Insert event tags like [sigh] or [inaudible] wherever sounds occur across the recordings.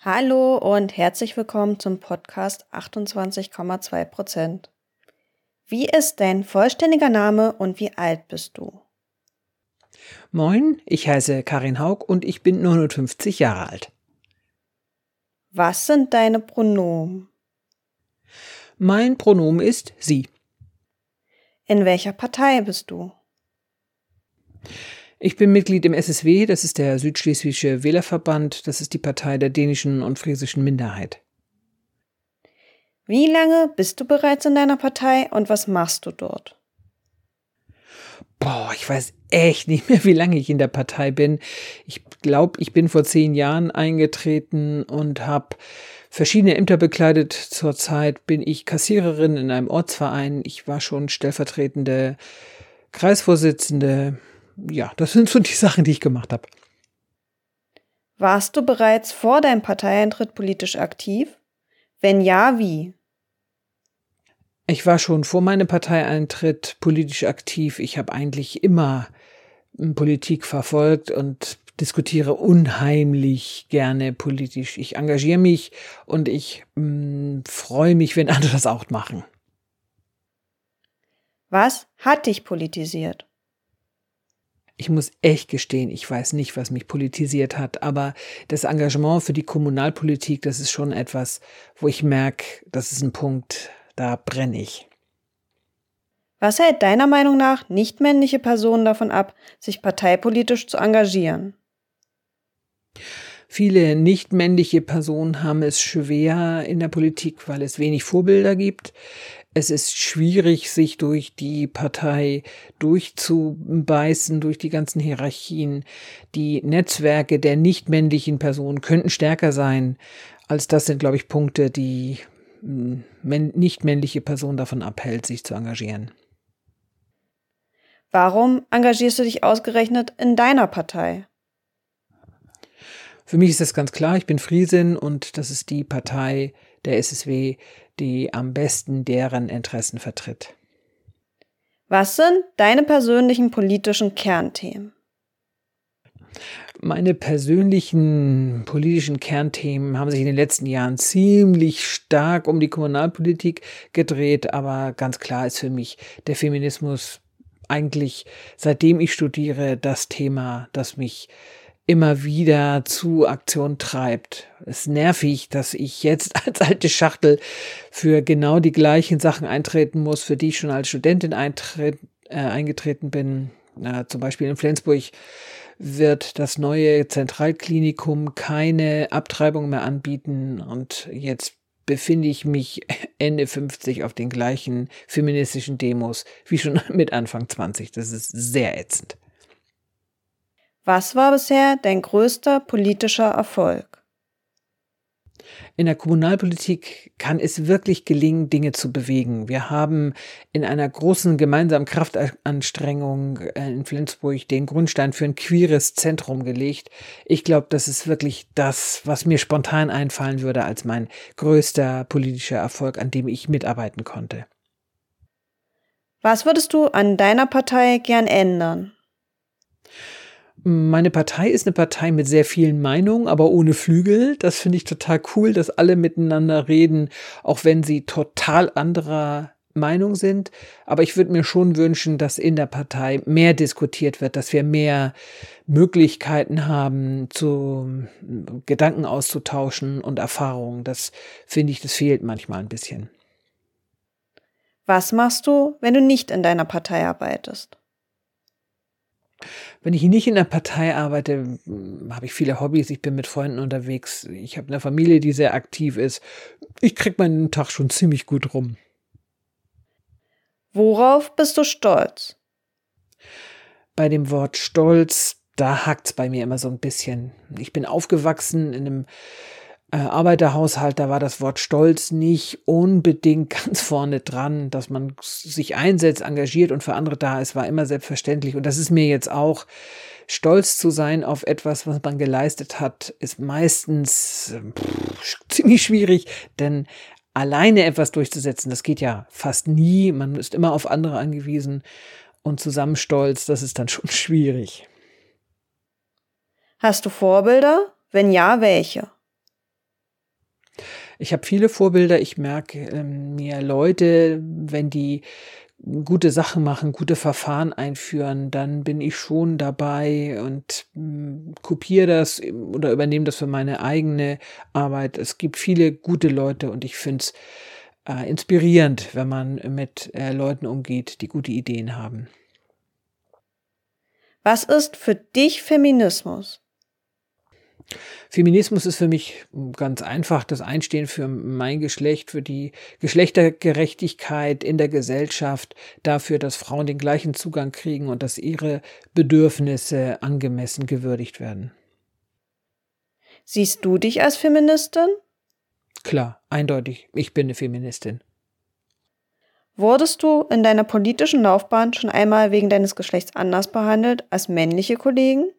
Hallo und herzlich willkommen zum Podcast 28,2 Prozent. Wie ist dein vollständiger Name und wie alt bist du? Moin, ich heiße Karin Haug und ich bin 59 Jahre alt. Was sind deine Pronomen? Mein Pronomen ist sie. In welcher Partei bist du? Ich bin Mitglied im SSW, das ist der Südschleswische Wählerverband, das ist die Partei der dänischen und friesischen Minderheit. Wie lange bist du bereits in deiner Partei und was machst du dort? Boah, ich weiß echt nicht mehr, [laughs] wie lange ich in der Partei bin. Ich glaube, ich bin vor zehn Jahren eingetreten und habe verschiedene Ämter bekleidet. Zurzeit bin ich Kassiererin in einem Ortsverein. Ich war schon stellvertretende Kreisvorsitzende, ja, das sind so die Sachen, die ich gemacht habe. Warst du bereits vor deinem Parteieintritt politisch aktiv? Wenn ja, wie? Ich war schon vor meinem Parteieintritt politisch aktiv. Ich habe eigentlich immer hm, Politik verfolgt und diskutiere unheimlich gerne politisch. Ich engagiere mich und ich hm, freue mich, wenn andere das auch machen. Was hat dich politisiert? Ich muss echt gestehen, ich weiß nicht, was mich politisiert hat, aber das Engagement für die Kommunalpolitik, das ist schon etwas, wo ich merke, das ist ein Punkt, da brenne ich. Was hält deiner Meinung nach nichtmännliche Personen davon ab, sich parteipolitisch zu engagieren? Viele nichtmännliche Personen haben es schwer in der Politik, weil es wenig Vorbilder gibt es ist schwierig, sich durch die Partei durchzubeißen, durch die ganzen Hierarchien. Die Netzwerke der nichtmännlichen Personen könnten stärker sein, als das sind, glaube ich, Punkte, die hm, nichtmännliche Personen davon abhält, sich zu engagieren. Warum engagierst du dich ausgerechnet in deiner Partei? Für mich ist das ganz klar, ich bin Friesin und das ist die Partei der SSW, die am besten deren Interessen vertritt. Was sind deine persönlichen politischen Kernthemen? Meine persönlichen politischen Kernthemen haben sich in den letzten Jahren ziemlich stark um die Kommunalpolitik gedreht, aber ganz klar ist für mich der Feminismus eigentlich, seitdem ich studiere, das Thema, das mich immer wieder zu Aktion treibt. Es nervig, dass ich jetzt [laughs] als alte Schachtel für genau die gleichen Sachen eintreten muss, für die ich schon als Studentin äh, eingetreten bin. Äh, zum Beispiel in Flensburg wird das neue Zentralklinikum keine Abtreibung mehr anbieten und jetzt befinde ich mich [laughs] Ende 50 auf den gleichen feministischen Demos wie schon [laughs] mit Anfang 20. Das ist sehr ätzend. Was war bisher dein größter politischer Erfolg? In der Kommunalpolitik kann es wirklich gelingen, Dinge zu bewegen. Wir haben in einer großen gemeinsamen Kraftanstrengung äh, in Flensburg den Grundstein für ein queeres Zentrum gelegt. Ich glaube, das ist wirklich das, was mir spontan einfallen würde als mein größter politischer Erfolg, an dem ich mitarbeiten konnte. Was würdest du an deiner Partei gern ändern? Meine Partei ist eine Partei mit sehr vielen Meinungen, aber ohne Flügel. Das finde ich total cool, dass alle miteinander reden, auch wenn sie total anderer Meinung sind. Aber ich würde mir schon wünschen, dass in der Partei mehr diskutiert wird, dass wir mehr Möglichkeiten haben, zu Gedanken auszutauschen und Erfahrungen. Das finde ich, das fehlt manchmal ein bisschen. Was machst du, wenn du nicht in deiner Partei arbeitest? Wenn ich nicht in der Partei arbeite, habe ich viele Hobbys. Ich bin mit Freunden unterwegs. Ich habe eine Familie, die sehr aktiv ist. Ich kriege meinen Tag schon ziemlich gut rum. Worauf bist du stolz? Bei dem Wort Stolz, da hakt's bei mir immer so ein bisschen. Ich bin aufgewachsen in einem Arbeiterhaushalt, da war das Wort Stolz nicht unbedingt [laughs] ganz vorne dran, dass man sich einsetzt, engagiert und für andere da ist, war immer selbstverständlich. Und das ist mir jetzt auch, stolz zu sein auf etwas, was man geleistet hat, ist meistens pff, [laughs] ziemlich schwierig, denn alleine etwas durchzusetzen, das geht ja fast nie. Man ist immer auf andere angewiesen und zusammen stolz, das ist dann [laughs] schon schwierig. Hast du Vorbilder? Wenn ja, welche? Ich habe viele Vorbilder. Ich merke ähm, mir Leute, wenn die gute Sachen machen, gute Verfahren einführen, dann bin ich schon dabei und mm, kopiere das oder übernehme das für meine eigene Arbeit. Es gibt viele gute Leute und ich finde es äh, inspirierend, wenn man mit äh, Leuten umgeht, die gute Ideen haben. Was ist für dich Feminismus? Feminismus ist für mich ganz einfach das Einstehen für mein Geschlecht, für die Geschlechtergerechtigkeit in der Gesellschaft, dafür, dass Frauen den gleichen Zugang kriegen und dass ihre Bedürfnisse angemessen gewürdigt werden. Siehst du dich als Feministin? Klar, eindeutig, ich bin eine Feministin. Wurdest du in deiner politischen Laufbahn schon einmal wegen deines Geschlechts anders behandelt als männliche Kollegen?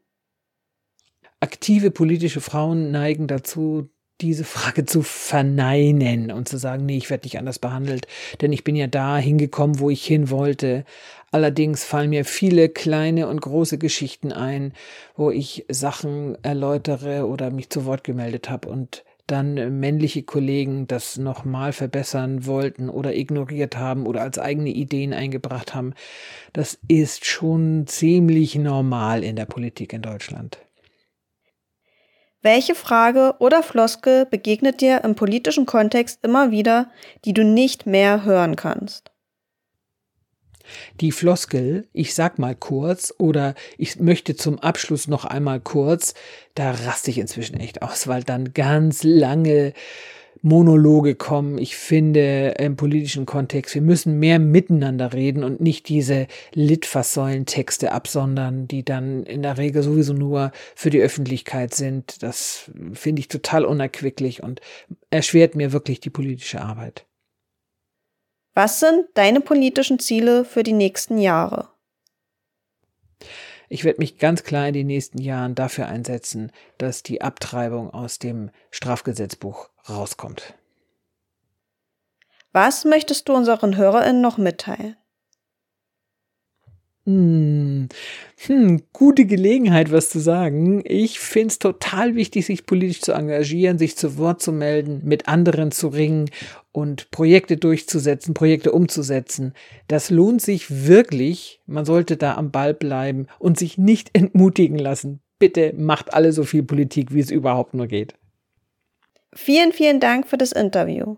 Aktive politische Frauen neigen dazu, diese Frage zu verneinen und zu sagen, nee, ich werde nicht anders behandelt, denn ich bin ja da hingekommen, wo ich hin wollte. Allerdings fallen mir viele kleine und große Geschichten ein, wo ich Sachen erläutere oder mich zu Wort gemeldet habe und dann männliche Kollegen das nochmal verbessern wollten oder ignoriert haben oder als eigene Ideen eingebracht haben. Das ist schon ziemlich normal in der Politik in Deutschland. Welche Frage oder Floskel begegnet dir im politischen Kontext immer wieder, die du nicht mehr hören kannst? Die Floskel, ich sag mal kurz oder ich möchte zum Abschluss noch einmal kurz, da raste ich inzwischen echt aus, weil dann ganz lange Monologe kommen. Ich finde im politischen Kontext, wir müssen mehr miteinander reden und nicht diese Litfaßsäulentexte absondern, die dann in der Regel sowieso nur für die Öffentlichkeit sind. Das finde ich total unerquicklich und erschwert mir wirklich die politische Arbeit. Was sind deine politischen Ziele für die nächsten Jahre? Ich werde mich ganz klar in den nächsten Jahren dafür einsetzen, dass die Abtreibung aus dem Strafgesetzbuch rauskommt. Was möchtest du unseren HörerInnen noch mitteilen? Hm, hm, gute Gelegenheit, was zu sagen. Ich finde es total wichtig, sich politisch zu engagieren, sich zu Wort zu melden, mit anderen zu ringen und Projekte durchzusetzen, Projekte umzusetzen. Das lohnt sich wirklich. Man sollte da am Ball bleiben und sich nicht entmutigen lassen. Bitte macht alle so viel Politik, wie es überhaupt nur geht. Vielen, vielen Dank für das Interview.